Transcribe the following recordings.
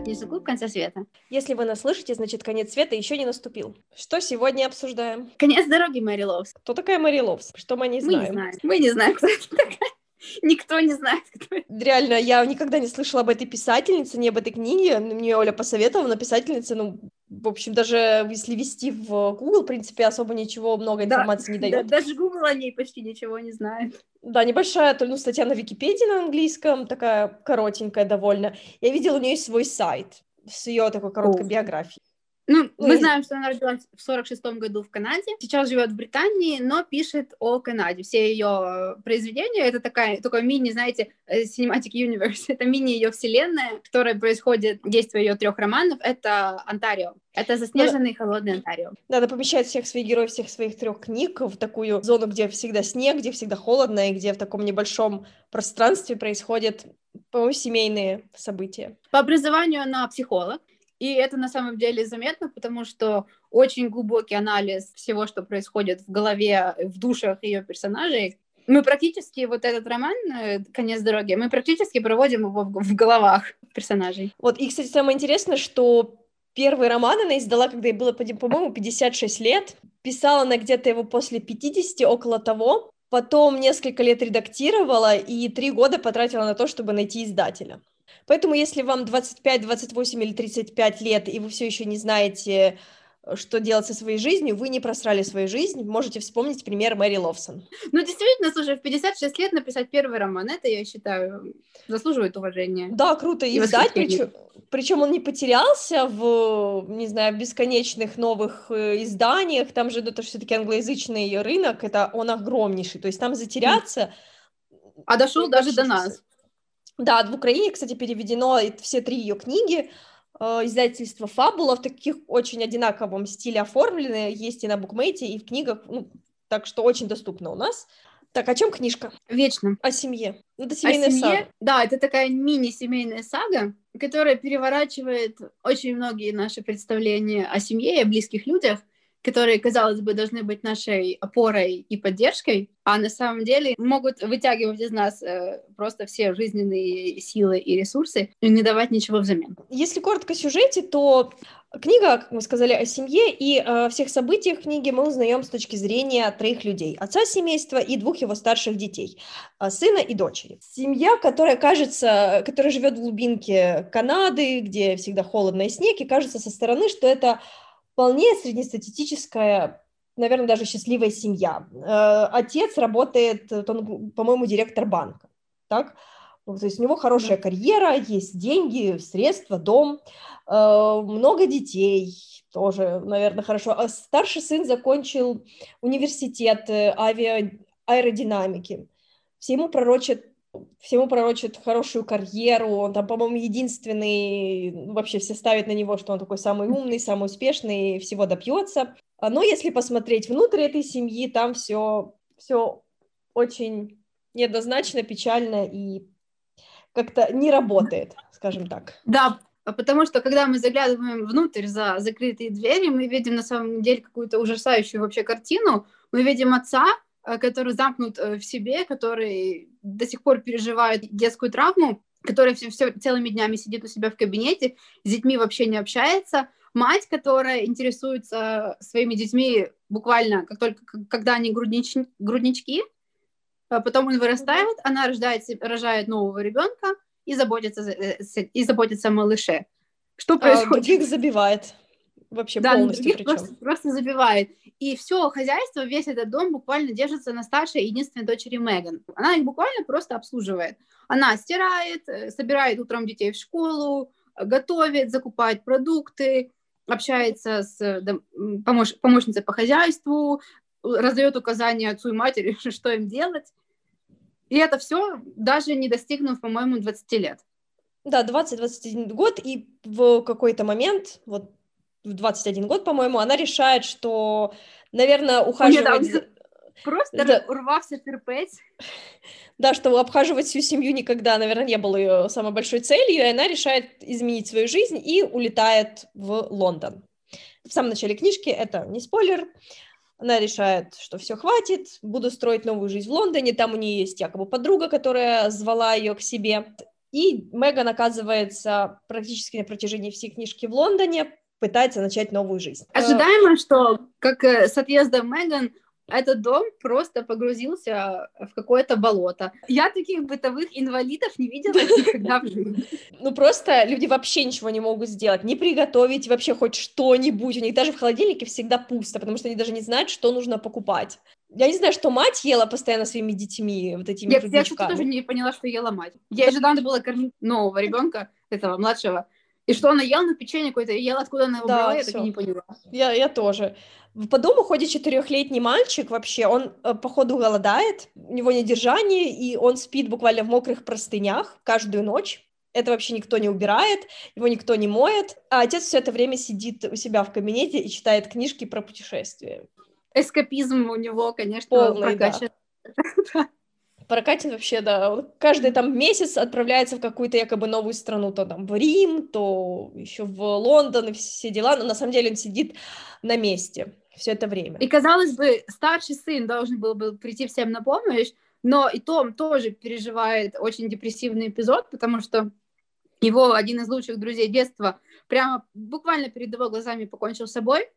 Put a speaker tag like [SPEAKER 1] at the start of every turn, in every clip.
[SPEAKER 1] книжный клуб «Конца света».
[SPEAKER 2] Если вы нас слышите, значит, конец света еще не наступил. Что сегодня обсуждаем?
[SPEAKER 1] Конец дороги Мэри Лоус.
[SPEAKER 2] Кто такая Мэри Лоус? Что мы не знаем?
[SPEAKER 1] Мы не знаем. Мы не знаем, кто это такая. Никто не знает, кто это.
[SPEAKER 2] Реально, я никогда не слышала об этой писательнице, не об этой книге. Мне Оля посоветовала, но писательница, ну, в общем, даже если ввести в Google, в принципе, особо ничего, много информации
[SPEAKER 1] да,
[SPEAKER 2] не дает.
[SPEAKER 1] Да, даже Google о ней почти ничего не знает.
[SPEAKER 2] Да, небольшая ну, статья на Википедии на английском, такая коротенькая довольно. Я видела у нее свой сайт с ее такой короткой О. биографией.
[SPEAKER 1] Ну, мы знаем, что она родилась в 46-м году в Канаде, сейчас живет в Британии, но пишет о Канаде. Все ее произведения это такая, такой мини, знаете, э, Cinematic Universe, это мини ее вселенная, которая происходит, действие ее трех романов, это Онтарио. Это заснеженный да. холодный Онтарио.
[SPEAKER 2] Надо помещать всех своих героев, всех своих трех книг в такую зону, где всегда снег, где всегда холодно, и где в таком небольшом пространстве происходят, по-моему, семейные события.
[SPEAKER 1] По образованию она психолог, и это на самом деле заметно, потому что очень глубокий анализ всего, что происходит в голове, в душах ее персонажей. Мы практически, вот этот роман э, «Конец дороги», мы практически проводим его в головах персонажей.
[SPEAKER 2] Вот, и, кстати, самое интересное, что первый роман она издала, когда ей было, по-моему, 56 лет. Писала она где-то его после 50, около того. Потом несколько лет редактировала и три года потратила на то, чтобы найти издателя. Поэтому, если вам 25, 28 или 35 лет, и вы все еще не знаете, э, что делать со своей жизнью, вы не просрали свою жизнь, можете вспомнить пример Мэри Ловсон.
[SPEAKER 1] Ну, действительно, слушай, в 56 лет написать первый роман, это, я считаю, заслуживает уважения.
[SPEAKER 2] Да, круто, и, и издать, причем, причем он не потерялся в, не знаю, бесконечных новых э, изданиях, там же это все-таки англоязычный рынок, это он огромнейший, то есть там затеряться...
[SPEAKER 1] А дошел даже до нас.
[SPEAKER 2] Да, в Украине, кстати, переведено все три ее книги. Э, издательство Фабула в таких очень одинаковом стиле оформлены, есть и на букмейте, и в книгах, ну, так что очень доступно у нас. Так, о чем книжка?
[SPEAKER 1] Вечно.
[SPEAKER 2] О семье. Ну, это семейная о семье? сага.
[SPEAKER 1] Да, это такая мини-семейная сага, которая переворачивает очень многие наши представления о семье и о близких людях которые, казалось бы, должны быть нашей опорой и поддержкой, а на самом деле могут вытягивать из нас э, просто все жизненные силы и ресурсы и не давать ничего взамен.
[SPEAKER 2] Если коротко о сюжете, то книга, как мы сказали, о семье, и э, всех событиях книги мы узнаем с точки зрения троих людей. Отца семейства и двух его старших детей, э, сына и дочери. Семья, которая кажется, которая живет в глубинке Канады, где всегда холодно и снег, и кажется со стороны, что это вполне среднестатистическая, наверное, даже счастливая семья. Э, отец работает, он, по-моему, директор банка, так? То есть у него хорошая карьера, есть деньги, средства, дом, э, много детей, тоже, наверное, хорошо. А старший сын закончил университет э, авиа, аэродинамики. Все ему пророчат всему пророчит хорошую карьеру, он там, по-моему, единственный, вообще все ставят на него, что он такой самый умный, самый успешный, всего добьется. А, но если посмотреть внутрь этой семьи, там все, все очень неоднозначно, печально и как-то не работает, скажем так.
[SPEAKER 1] Да, потому что когда мы заглядываем внутрь за закрытые двери, мы видим на самом деле какую-то ужасающую вообще картину. Мы видим отца, который замкнут э, в себе, который до сих пор переживает детскую травму, который все, все целыми днями сидит у себя в кабинете, с детьми вообще не общается, мать, которая интересуется своими детьми буквально как только когда они груднич, груднички, а потом он вырастает, она рождает, рожает нового ребенка и заботится, и заботится о малыше.
[SPEAKER 2] Что происходит? А, других забивает вообще да, полностью
[SPEAKER 1] причем. Просто, просто забивает. И все хозяйство, весь этот дом буквально держится на старшей единственной дочери Меган. Она их буквально просто обслуживает. Она стирает, э, собирает утром детей в школу, готовит, закупает продукты, общается с помощ, помощницей по хозяйству, раздает указания отцу и матери, что им делать. И это все даже не достигнув, по-моему, 20 лет.
[SPEAKER 2] Да, 20-21 год, и в какой-то момент, вот в 21 год, по-моему, она решает, что, наверное, ухаживать... Нет,
[SPEAKER 1] Просто да. урвався терпеть.
[SPEAKER 2] Да, что обхаживать всю семью никогда, наверное, не было ее самой большой целью, и она решает изменить свою жизнь и улетает в Лондон. В самом начале книжки, это не спойлер, она решает, что все хватит, буду строить новую жизнь в Лондоне, там у нее есть якобы подруга, которая звала ее к себе. И Меган оказывается практически на протяжении всей книжки в Лондоне, пытается начать новую жизнь.
[SPEAKER 1] Ожидаемо, что как э, с отъездом Меган этот дом просто погрузился в какое-то болото. Я таких бытовых инвалидов не видела никогда в жизни.
[SPEAKER 2] Ну, просто люди вообще ничего не могут сделать, не приготовить вообще хоть что-нибудь. У них даже в холодильнике всегда пусто, потому что они даже не знают, что нужно покупать. Я не знаю, что мать ела постоянно своими детьми, вот этими
[SPEAKER 1] Я, я что-то тоже не поняла, что ела мать. Ей же надо было кормить нового ребенка, этого младшего. И что она ела на печенье какое-то, и ела, откуда она его да, брала, я так и не поняла.
[SPEAKER 2] Я, я тоже. По дому ходит четырехлетний мальчик вообще, он, э, походу, голодает, у него недержание, и он спит буквально в мокрых простынях каждую ночь. Это вообще никто не убирает, его никто не моет, а отец все это время сидит у себя в кабинете и читает книжки про путешествия.
[SPEAKER 1] Эскапизм у него, конечно,
[SPEAKER 2] Полный, прокачан. Да. Прокатин вообще, да, он каждый там месяц отправляется в какую-то якобы новую страну, то там в Рим, то еще в Лондон и все дела, но на самом деле он сидит на месте все это время.
[SPEAKER 1] И казалось бы, старший сын должен был бы прийти всем на помощь, но и Том тоже переживает очень депрессивный эпизод, потому что его один из лучших друзей детства прямо буквально перед его глазами покончил с собой,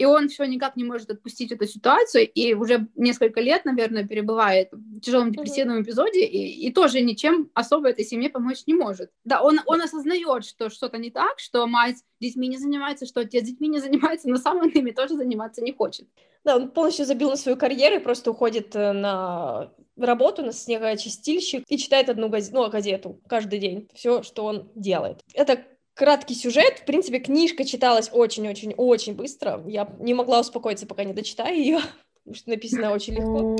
[SPEAKER 1] и он все никак не может отпустить эту ситуацию, и уже несколько лет, наверное, перебывает в тяжелом депрессивном эпизоде, и, и тоже ничем особо этой семье помочь не может. Да, он, он осознает, что что-то не так, что мать детьми не занимается, что отец детьми не занимается, но сам он ими тоже заниматься не хочет.
[SPEAKER 2] Да, он полностью забил на свою карьеру и просто уходит э, на работу, на снегоочистильщик и читает одну газету, ну, газету каждый день, все, что он делает. Это краткий сюжет. В принципе, книжка читалась очень-очень-очень быстро. Я не могла успокоиться, пока не дочитаю ее, потому что написано очень легко.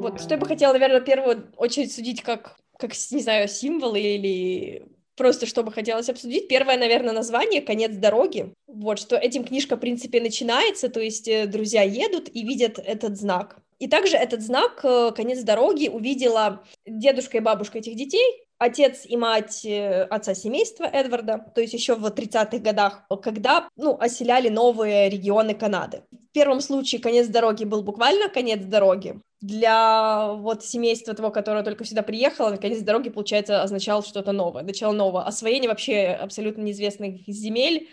[SPEAKER 2] Вот, что я бы хотела, наверное, в первую очередь судить как, как, не знаю, символы или просто что бы хотелось обсудить. Первое, наверное, название «Конец дороги». Вот, что этим книжка, в принципе, начинается, то есть э, друзья едут и видят этот знак. И также этот знак э, «Конец дороги» увидела дедушка и бабушка этих детей, отец и мать э, отца семейства Эдварда, то есть еще в 30-х годах, когда, ну, оселяли новые регионы Канады. В первом случае конец дороги был буквально конец дороги. Для вот семейства того, которое только сюда приехало, конец дороги, получается, означал что-то новое, начало нового. Освоение вообще абсолютно неизвестных земель,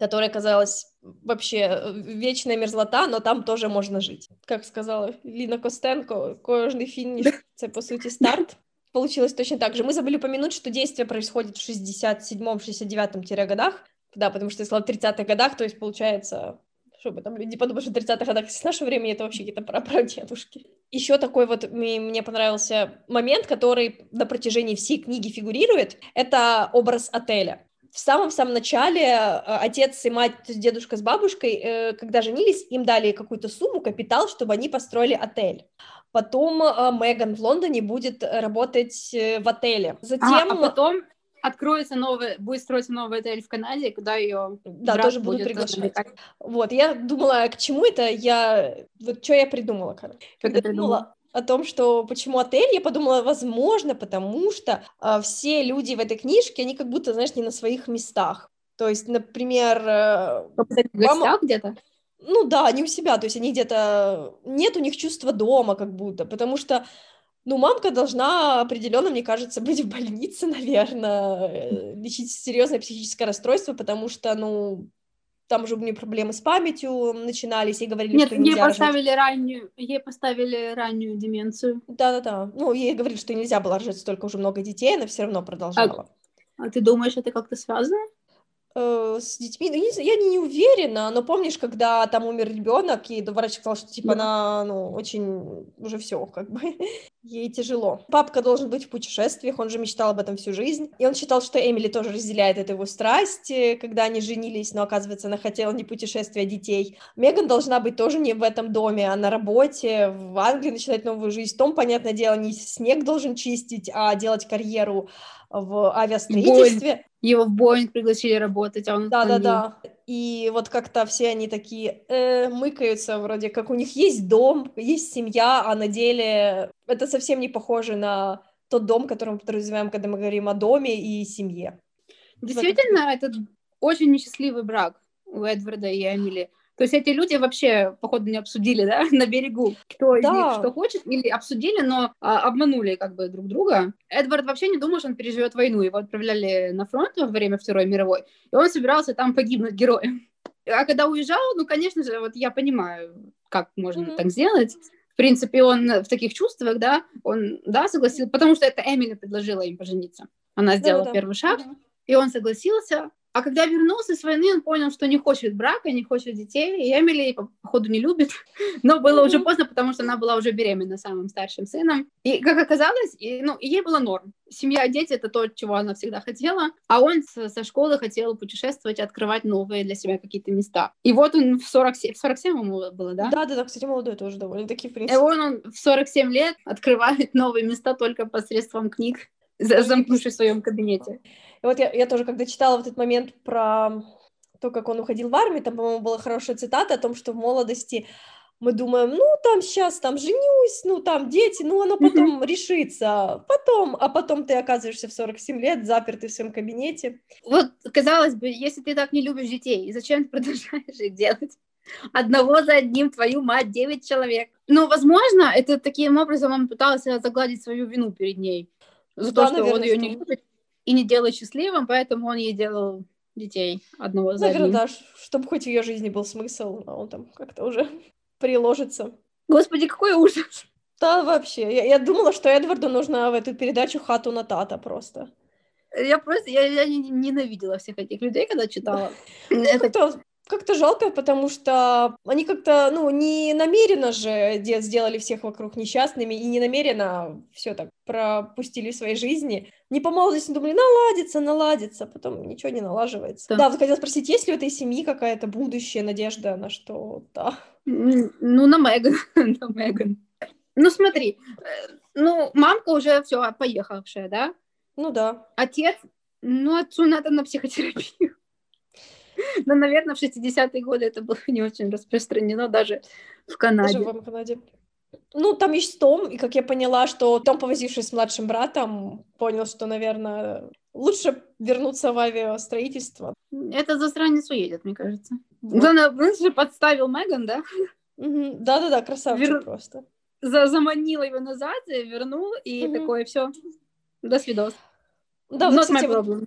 [SPEAKER 2] которая казалась вообще э, вечная мерзлота, но там тоже можно жить. Как сказала Лина Костенко, кожный фініш — це, по сути, старт получилось точно так же. Мы забыли упомянуть, что действие происходит в 67-69 годах, да, потому что если в 30-х годах, то есть получается, чтобы там люди подумали, что в 30-х годах с нашего времени это вообще какие-то прапрадедушки. Еще такой вот мне понравился момент, который на протяжении всей книги фигурирует, это образ отеля в самом-самом начале э, отец и мать, дедушка с бабушкой, э, когда женились, им дали какую-то сумму, капитал, чтобы они построили отель. Потом э, Меган в Лондоне будет работать э, в отеле. Затем... А,
[SPEAKER 1] а потом откроется новый, будет строиться новый отель в Канаде, куда ее
[SPEAKER 2] да тоже будут приглашать. Вот, я думала, к чему это, я вот что я придумала, короче. Ты придумала? о том, что почему отель, я подумала, возможно, потому что э, все люди в этой книжке, они как будто, знаешь, не на своих местах. То есть, например... Э,
[SPEAKER 1] в гостях где-то?
[SPEAKER 2] Ну да, они у себя, то есть они где-то... Нет у них чувства дома как будто, потому что, ну, мамка должна определенно, мне кажется, быть в больнице, наверное, э, лечить серьезное психическое расстройство, потому что, ну, там уже у нее проблемы с памятью начинались, и говорили,
[SPEAKER 1] Нет,
[SPEAKER 2] что
[SPEAKER 1] ей поставили рожать. раннюю, ей поставили раннюю деменцию.
[SPEAKER 2] Да-да-да, ну, ей говорили, что нельзя было рожать столько уже много детей, она все равно продолжала.
[SPEAKER 1] А, а ты думаешь, это как-то связано?
[SPEAKER 2] Э, с детьми, ну, не, я не, уверена, но помнишь, когда там умер ребенок, и врач сказал, что типа она, ну, очень уже все, как бы, ей тяжело. Папка должен быть в путешествиях, он же мечтал об этом всю жизнь, и он считал, что Эмили тоже разделяет эту его страсть, э, когда они женились, но, оказывается, она хотела не путешествия, а детей. Меган должна быть тоже не в этом доме, а на работе, в Англии начинать новую жизнь. Том, понятное дело, не снег должен чистить, а делать карьеру в авиастроительстве.
[SPEAKER 1] Его в Боинг пригласили работать, а он
[SPEAKER 2] Да-да-да. И вот как-то все они такие э, мыкаются, вроде как у них есть дом, есть семья, а на деле это совсем не похоже на тот дом, который мы подразумеваем, когда мы говорим о доме и семье.
[SPEAKER 1] Действительно, это очень несчастливый брак у Эдварда и Эмили. То есть эти люди вообще, походу, не обсудили, да, на берегу, кто из
[SPEAKER 2] Да.
[SPEAKER 1] них что хочет, или обсудили, но а, обманули как бы друг друга. Эдвард вообще не думал, что он переживет войну. Его отправляли на фронт во время Второй мировой, и он собирался там погибнуть героем. А когда уезжал, ну, конечно же, вот я понимаю, как можно
[SPEAKER 2] Мгм.
[SPEAKER 1] так сделать. В принципе, он в таких чувствах, да, он, да, согласился, потому что это Эмили предложила им пожениться. Она сделала
[SPEAKER 2] Да-да-да.
[SPEAKER 1] первый шаг,
[SPEAKER 2] Мгм.
[SPEAKER 1] и он согласился. А когда вернулся с войны, он понял, что не хочет брака, не хочет детей, и Эмили, по- походу, не любит. Но было уже
[SPEAKER 2] Мгм.
[SPEAKER 1] поздно, потому что она была уже беременна самым старшим сыном. И, как оказалось, и, ну, и ей было норм. Семья, дети — это то, чего она всегда хотела. А он с- со школы хотел путешествовать, открывать новые для себя какие-то места. И вот он в 47, в 47 ему было, да?
[SPEAKER 2] Да-да-да, кстати, молодой тоже довольно-таки, в
[SPEAKER 1] И
[SPEAKER 2] принципе.
[SPEAKER 1] он, он в 47 лет открывает новые места только посредством книг, за- замкнувшись в своем кабинете.
[SPEAKER 2] И вот я, я тоже, когда читала в этот момент про то, как он уходил в армию, там, по-моему, была хорошая цитата о том, что в молодости мы думаем, ну, там сейчас, там, женюсь, ну, там, дети, ну, оно потом решится, потом, а потом ты оказываешься в 47 лет, запертый в своем кабинете.
[SPEAKER 1] Вот, казалось бы, если ты так не любишь детей, зачем ты продолжаешь их делать? Одного за одним, твою мать, девять человек. Но, возможно, это таким образом он пытался загладить свою вину перед ней. За
[SPEAKER 2] Да,
[SPEAKER 1] то, что он
[SPEAKER 2] наверное,
[SPEAKER 1] ее не любит и не делает счастливым, поэтому он ей делал детей одного за
[SPEAKER 2] Наверное,
[SPEAKER 1] одним.
[SPEAKER 2] да, чтобы хоть в ее жизни был смысл, а он там как-то уже приложится.
[SPEAKER 1] Господи, какой ужас!
[SPEAKER 2] Да, вообще. Я, я думала, что Эдварду нужно в эту передачу хату на тата просто.
[SPEAKER 1] Я просто, я, я не- ненавидела всех этих людей, когда читала.
[SPEAKER 2] Ну,
[SPEAKER 1] Это
[SPEAKER 2] как-то жалко, потому что они как-то, ну, не намеренно же де- сделали всех вокруг несчастными и не намеренно все так пропустили в своей жизни. Не по молодости думали, наладится, наладится, потом ничего не налаживается.
[SPEAKER 1] Да.
[SPEAKER 2] Да, вот хотела спросить, есть ли у этой семьи какая-то будущее, надежда на что-то?
[SPEAKER 1] Ну, на Меган. на Меган. Ну, смотри, э, ну, мамка уже все поехавшая, да?
[SPEAKER 2] Ну да.
[SPEAKER 1] Отец, ну, отцу надо на психотерапию. Но, наверное, в 60-е годы это было не очень распространено даже в Канаде.
[SPEAKER 2] Даже в Канаде. Ну, там есть Том, и как я поняла, что Том, повозившись с младшим братом, понял, что, наверное, лучше вернуться в авиастроительство.
[SPEAKER 1] Это засранец уедет, мне кажется.
[SPEAKER 2] Вот.
[SPEAKER 1] Он, он же подставил Меган, да?
[SPEAKER 2] Да-да-да, красавчик
[SPEAKER 1] Вер-
[SPEAKER 2] просто.
[SPEAKER 1] За- Заманил его назад, вернул, и
[SPEAKER 2] Мгм.
[SPEAKER 1] такое все. До свидос.
[SPEAKER 2] Да, вот,
[SPEAKER 1] Not
[SPEAKER 2] кстати,
[SPEAKER 1] my
[SPEAKER 2] вот,
[SPEAKER 1] problem.
[SPEAKER 2] м,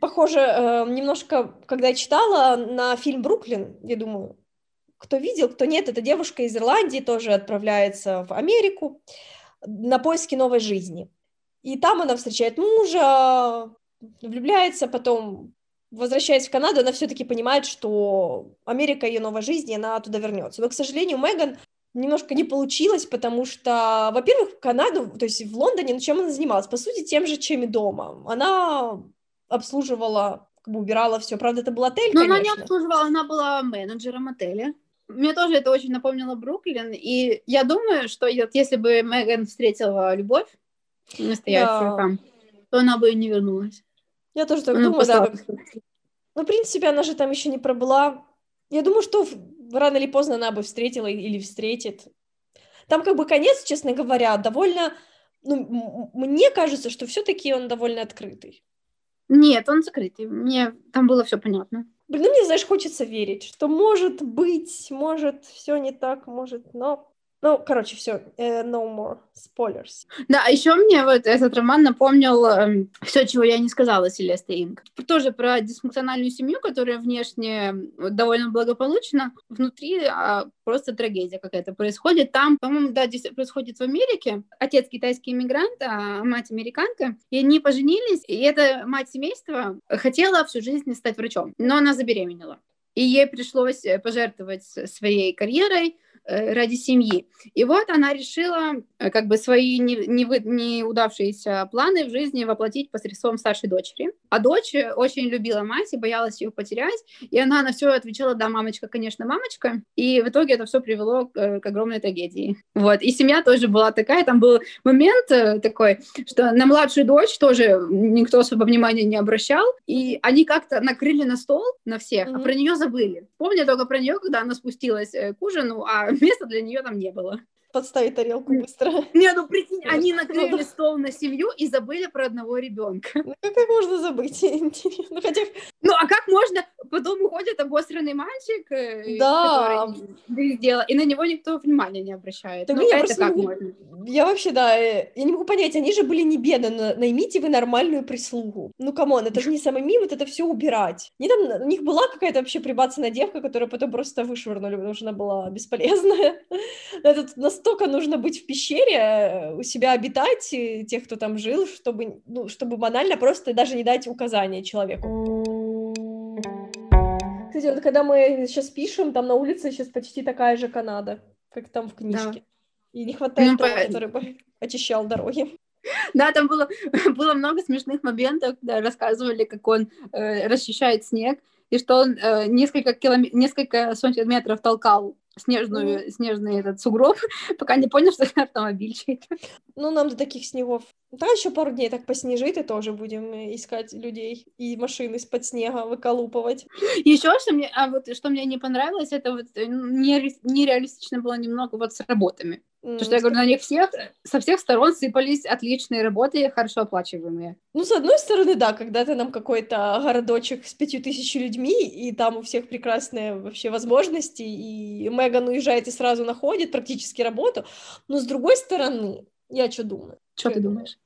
[SPEAKER 2] похоже, э, немножко, когда я читала на фильм «Бруклин», я думаю, кто видел, кто нет, эта девушка из Ирландии тоже отправляется в Америку на поиски новой жизни. И там она встречает мужа, влюбляется, потом возвращаясь в Канаду, она все-таки понимает, что Америка ее новая жизнь, и она туда вернется. Но, к сожалению, Меган немножко не получилось, потому что, во-первых, в Канаду, то есть в Лондоне, ну, чем она занималась? По сути, тем же, чем и дома. Она обслуживала, как бы убирала все. Правда, это был отель,
[SPEAKER 1] Но она не
[SPEAKER 2] конечно.
[SPEAKER 1] обслуживала, она была менеджером отеля. Мне тоже это очень напомнило Бруклин, и я думаю, что если бы Меган встретила любовь, настоящую
[SPEAKER 2] Да.
[SPEAKER 1] там, то она бы и не вернулась.
[SPEAKER 2] Я тоже так
[SPEAKER 1] Она
[SPEAKER 2] думаю, да. как- Ну, в принципе, она же там еще не пробыла. Я думаю, что рано или поздно она бы встретила или встретит. Там как бы конец, честно говоря, довольно... Ну, мне кажется, что все-таки он довольно открытый.
[SPEAKER 1] Нет, он закрытый. Мне там было все понятно.
[SPEAKER 2] Блин, ну мне, знаешь, хочется верить, что может быть, может, все не так, может, но... Ну, короче, все, no more spoilers.
[SPEAKER 1] Да, а еще мне вот этот роман напомнил все, чего я не сказала Селесте Инг. Тоже про дисфункциональную семью, которая внешне довольно благополучна, внутри а, просто трагедия какая-то происходит. Там, по-моему, да, здесь происходит в Америке. Отец китайский иммигрант, а мать американка, и они поженились, и эта мать семейства хотела всю жизнь стать врачом, но она забеременела. И ей пришлось э, пожертвовать своей карьерой, э, ради семьи. И вот она решила э, как бы свои не, не, вы- не удавшиеся планы в жизни воплотить посредством старшей дочери. А дочь э, очень любила мать и боялась ее потерять. И она на все отвечала, да, мамочка, конечно, мамочка. И в итоге это все привело к, э, к огромной трагедии. Вот. И семья тоже была такая. Там был момент э, такой, что на младшую дочь тоже никто особо внимания не обращал. И они как-то накрыли на стол на всех, а
[SPEAKER 2] Мгм.
[SPEAKER 1] про нее забыли. Помню только про нее, когда она спустилась э, к ужину, а места для нее там не было.
[SPEAKER 2] Подставить тарелку быстро.
[SPEAKER 1] Не, ну прикинь,
[SPEAKER 2] Ну,
[SPEAKER 1] они
[SPEAKER 2] ну
[SPEAKER 1] накрыли
[SPEAKER 2] да.
[SPEAKER 1] стол на семью и забыли про одного ребенка.
[SPEAKER 2] Ну, как, можно забыть? Ну, хотя,
[SPEAKER 1] Ну, а как можно? Потом уходит обосранный мальчик, э,
[SPEAKER 2] Да.
[SPEAKER 1] который сделал, и на него никто внимания не обращает.
[SPEAKER 2] Так
[SPEAKER 1] ну,
[SPEAKER 2] я
[SPEAKER 1] это
[SPEAKER 2] не
[SPEAKER 1] как можно?
[SPEAKER 2] Я вообще, да, э, я не могу понять, они же были не бедны, на- наймите вы нормальную прислугу. Ну, come on, это же не самими вот это все убирать. Они там, у них была какая-то вообще прибацанная девка, которую потом просто вышвырнули, потому что она была бесполезная. Это настолько нужно быть в пещере, э, у себя обитать, тех, кто там жил, чтобы, ну, чтобы банально просто даже не дать указания человеку. Кстати, вот когда мы сейчас пишем, там на улице сейчас почти такая же Канада, как там в книжке. И не хватает
[SPEAKER 1] Ну,
[SPEAKER 2] того,
[SPEAKER 1] по-
[SPEAKER 2] который бы очищал дороги.
[SPEAKER 1] Да, там было, было много смешных моментов, когда рассказывали, как он э, расчищает снег, и что он э, несколько, киломе- несколько сотен метров толкал снежную, снежный этот сугроб, пока не понял, что это автомобиль чей-то.
[SPEAKER 2] Ну, нам до таких снегов. Да, еще пару дней так поснежит, и тоже будем э, искать людей и машины из-под снега выколупывать.
[SPEAKER 1] Еще что мне, а вот что мне не понравилось, это вот э, нере- нереалистично было немного вот с работами. Потому что я говорю, на них всех, со всех сторон сыпались отличные работы, хорошо оплачиваемые.
[SPEAKER 2] Ну, с одной стороны, да, когда ты нам какой-то городочек с пятью тысячами людьми, и там у всех прекрасные вообще возможности, и Меган уезжает и сразу находит практически работу. Но с другой стороны, я что думаю?
[SPEAKER 1] Что ты думаешь?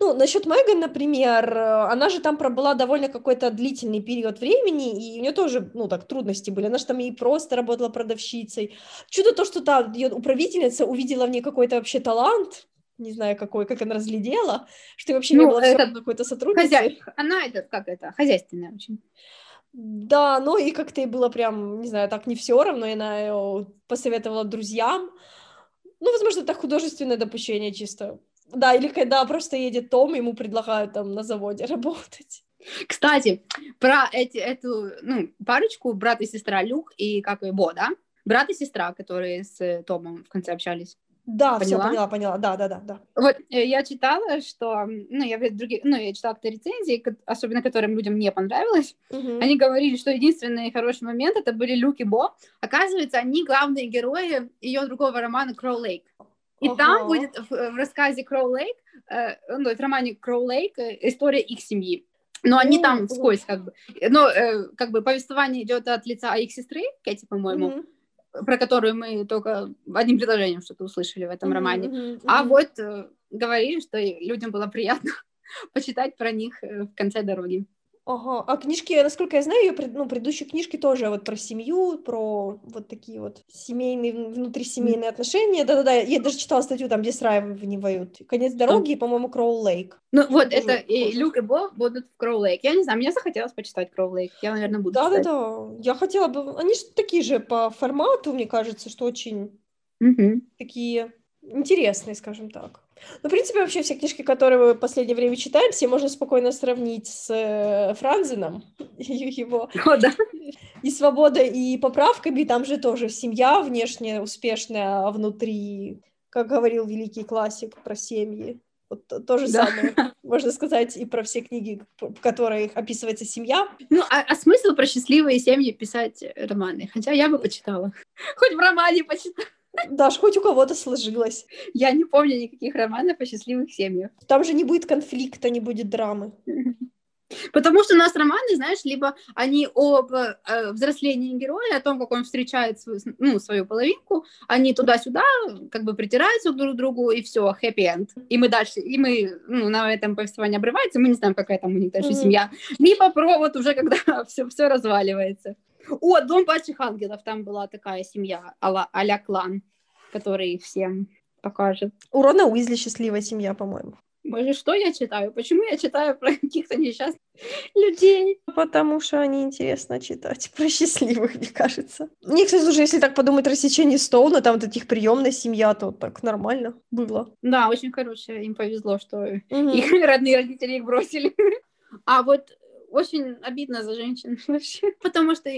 [SPEAKER 2] Ну, насчет Меган, например, э, она же там пробыла довольно какой-то длительный период времени, и у нее тоже, ну, так, трудности были. Она же там и просто работала продавщицей. Чудо то, что та ее управительница увидела в ней какой-то вообще талант, не знаю какой, как она разглядела, что вообще не
[SPEAKER 1] Ну,
[SPEAKER 2] было всё
[SPEAKER 1] это
[SPEAKER 2] какой-то сотрудницей.
[SPEAKER 1] Хозяйка. Она это, как это, хозяйственная очень.
[SPEAKER 2] Да, ну и как-то ей было прям, не знаю, так не все равно, и она её посоветовала друзьям. Ну, возможно, это художественное допущение чисто. Да, или когда просто едет Том, ему предлагают там на заводе работать.
[SPEAKER 1] Кстати, про эти, эту, ну, парочку, брат и сестра Люк и как и Бо, да? Брат и сестра, которые с э, Томом в конце общались.
[SPEAKER 2] Да, все,
[SPEAKER 1] Поняла?
[SPEAKER 2] поняла, поняла, да, да, да, да.
[SPEAKER 1] Вот э, я читала, что, ну, я в других, ну, я читала какие-то рецензии, особенно которым людям не понравилось.
[SPEAKER 2] Мгм.
[SPEAKER 1] Они говорили, что единственный хороший момент это были Люк и Бо. Оказывается, они главные герои ее другого романа Кроу Лейк. И
[SPEAKER 2] Ага.
[SPEAKER 1] там будет в, в рассказе Кроу Лейк, э, ну, в романе Кроу Лейк э, история их семьи. Но они
[SPEAKER 2] М,
[SPEAKER 1] там вскользь как бы. Но э, как бы повествование идет от лица их сестры, Кэти, по-моему,
[SPEAKER 2] Мгм.
[SPEAKER 1] про которую мы только одним предложением что-то услышали в этом
[SPEAKER 2] Мгм,
[SPEAKER 1] романе.
[SPEAKER 2] мгм,
[SPEAKER 1] А вот э, говорили, что людям было приятно почитать про них э, в конце дороги.
[SPEAKER 2] Ага, а книжки, насколько я знаю, ее пред- ну, предыдущие книжки тоже вот про семью, про вот такие вот семейные, вн- внутрисемейные отношения. Да-да-да, я даже читала статью там, где сравнивают «Конец дороги» и, по-моему, «Кроу Лейк».
[SPEAKER 1] Ну вот,
[SPEAKER 2] Тоже
[SPEAKER 1] это и. Люк и Бо будут в Кроу Лейк. Я не знаю, мне захотелось почитать Кроу Лейк. Я, наверное, буду.
[SPEAKER 2] Да-да-да, я хотела бы... Они же такие же по формату, мне кажется, что очень
[SPEAKER 1] Мгм.
[SPEAKER 2] такие интересные, скажем так. Ну, в принципе, вообще все книжки, которые мы в последнее время читаем, все можно спокойно сравнить с э, Франзеном, и его
[SPEAKER 1] О, да.
[SPEAKER 2] и свободой, и поправками. Там же тоже семья внешне успешная, а внутри, как говорил великий классик про семьи. Вот то, то же
[SPEAKER 1] Да.
[SPEAKER 2] самое можно сказать и про все книги, в которых описывается семья.
[SPEAKER 1] Ну, а, а смысл про счастливые семьи писать романы? Хотя я бы почитала. Хоть в романе почитала.
[SPEAKER 2] Даже хоть у кого-то сложилось.
[SPEAKER 1] Я не помню никаких романов о счастливых семьях.
[SPEAKER 2] Там же не будет конфликта, не будет драмы.
[SPEAKER 1] Потому что у нас романы, знаешь, либо они об э, взрослении героя, о том, как он встречает свою, ну, свою половинку, они туда-сюда как бы притираются друг к другу, и все, хэппи-энд. И мы дальше, и мы, ну, на этом повествование обрывается, мы не знаем, какая там у них дальше
[SPEAKER 2] Мгм.
[SPEAKER 1] семья. Либо про вот уже, когда все, все разваливается. О, Дом падших ангелов, там была такая семья, а-ля, клан, который всем покажет.
[SPEAKER 2] У Рона Уизли счастливая семья, по-моему.
[SPEAKER 1] Боже, что я читаю? Почему я читаю про каких-то несчастных людей?
[SPEAKER 2] Потому что они интересно читать про счастливых, мне кажется. Мне, кстати, слушай, если так подумать, рассечение Стоуна, там вот этих приемная семья, то так нормально было.
[SPEAKER 1] Да, очень хорошее. Им повезло, что
[SPEAKER 2] Мгм.
[SPEAKER 1] их родные родители их бросили. А вот очень обидно за женщин вообще, потому что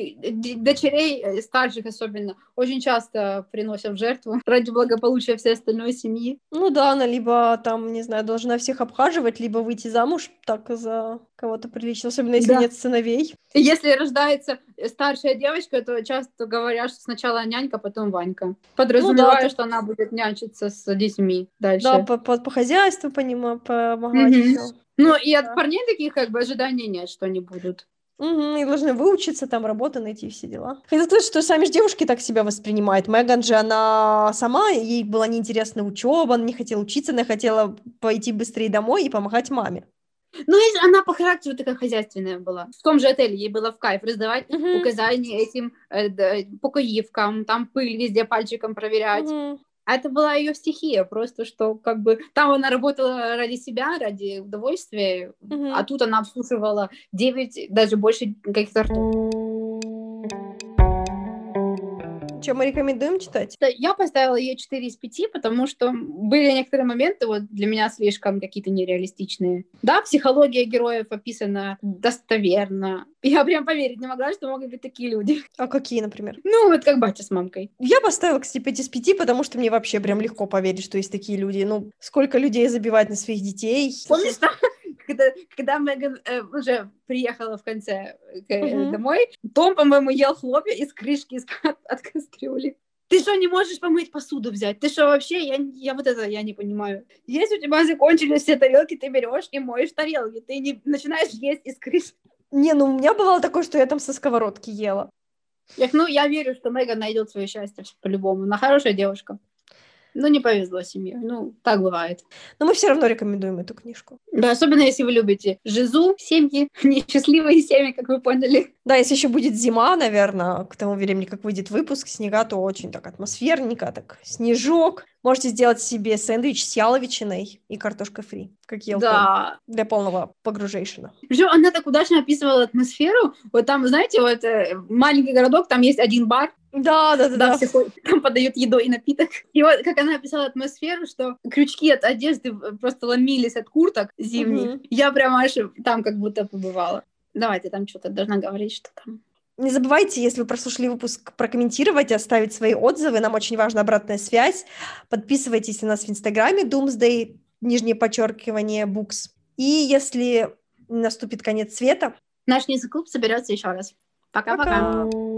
[SPEAKER 1] дочерей, э, старших особенно, очень часто приносят в жертву ради благополучия всей остальной семьи.
[SPEAKER 2] Ну да, она либо там, не знаю, должна всех обхаживать, либо выйти замуж так за кого-то прилично, особенно если
[SPEAKER 1] Да.
[SPEAKER 2] нет сыновей.
[SPEAKER 1] Если рождается старшая девочка, то часто говорят, что сначала нянька, потом Ванька. Подразумевая,
[SPEAKER 2] так-
[SPEAKER 1] что она будет нянчиться с детьми дальше.
[SPEAKER 2] Да, по, по, по хозяйству понима, помогать
[SPEAKER 1] Мгм.
[SPEAKER 2] Всё.
[SPEAKER 1] Ну, и от
[SPEAKER 2] Да.
[SPEAKER 1] парней таких как бы ожиданий нет, что они будут
[SPEAKER 2] Угу, и должны выучиться, там работу найти, все дела. Хотел сказать, что сами же девушки так себя воспринимают. Меган же, она сама, ей была неинтересна учеба, она не хотела учиться, она хотела пойти быстрее домой и помогать маме.
[SPEAKER 1] Ну, если она по характеру такая хозяйственная была. В том же отеле ей было в кайф раздавать
[SPEAKER 2] Мгм.
[SPEAKER 1] указания этим э, да, покоивкам, там пыль везде пальчиком проверять.
[SPEAKER 2] Мгм.
[SPEAKER 1] А это была ее стихия, просто что как бы там она работала ради себя, ради удовольствия,
[SPEAKER 2] Мгм.
[SPEAKER 1] а тут она обслуживала 9, даже больше каких-то ртов.
[SPEAKER 2] Что, мы рекомендуем читать?
[SPEAKER 1] Я поставила ей 4 из 5, потому что были некоторые моменты вот для меня слишком какие-то нереалистичные. Да, психология героев описана достоверно. Я прям поверить не могла, что могут быть такие люди.
[SPEAKER 2] А какие, например?
[SPEAKER 1] Ну, вот как батя с мамкой.
[SPEAKER 2] Я поставила, кстати, 5 из 5, потому что мне вообще прям легко поверить, что есть такие люди. Ну, сколько людей забивает на своих детей.
[SPEAKER 1] Помнишь, когда, когда Меган э, уже приехала в конце э,
[SPEAKER 2] Мгм.
[SPEAKER 1] домой, Том, по-моему, ел хлопья из крышки из, от, от кастрюли. Ты что, не можешь помыть посуду взять? Ты что, вообще? Я, я вот это я не понимаю. Если у тебя закончились все тарелки, ты берешь и моешь тарелки. Ты не начинаешь есть из крышки.
[SPEAKER 2] Не, ну у меня бывало такое, что я там со сковородки ела.
[SPEAKER 1] Я, ну, я верю, что Меган найдет свое счастье по-любому. Она хорошая девушка. Ну, не повезло семье. Ну, так бывает.
[SPEAKER 2] Но мы все равно рекомендуем эту книжку.
[SPEAKER 1] Да, особенно если вы любите жизу, семьи, несчастливые семьи, как вы поняли.
[SPEAKER 2] Да, если еще будет зима, наверное, к тому времени, как выйдет выпуск, снега, то очень так атмосферненько, так снежок. Можете сделать себе сэндвич с яловичиной и картошкой фри, как ел
[SPEAKER 1] Да.
[SPEAKER 2] для полного погружейшена.
[SPEAKER 1] Причем она так удачно описывала атмосферу. Вот там, знаете, вот э, маленький городок, там есть один бар,
[SPEAKER 2] Да, да, да, да.
[SPEAKER 1] все ходят, там подают еду и напиток. И вот как она описала атмосферу, что крючки от одежды просто ломились от курток зимних.
[SPEAKER 2] Мгм.
[SPEAKER 1] Я прям аж там как будто побывала. Давайте там что-то должна говорить, что там.
[SPEAKER 2] Не забывайте, если вы прослушали выпуск, прокомментировать, оставить свои отзывы. Нам очень важна обратная связь. Подписывайтесь на нас в Инстаграме Doomsday, нижнее подчеркивание, Books. И если наступит конец света,
[SPEAKER 1] Наш низкий клуб соберется еще раз. Пока-пока.
[SPEAKER 2] пока!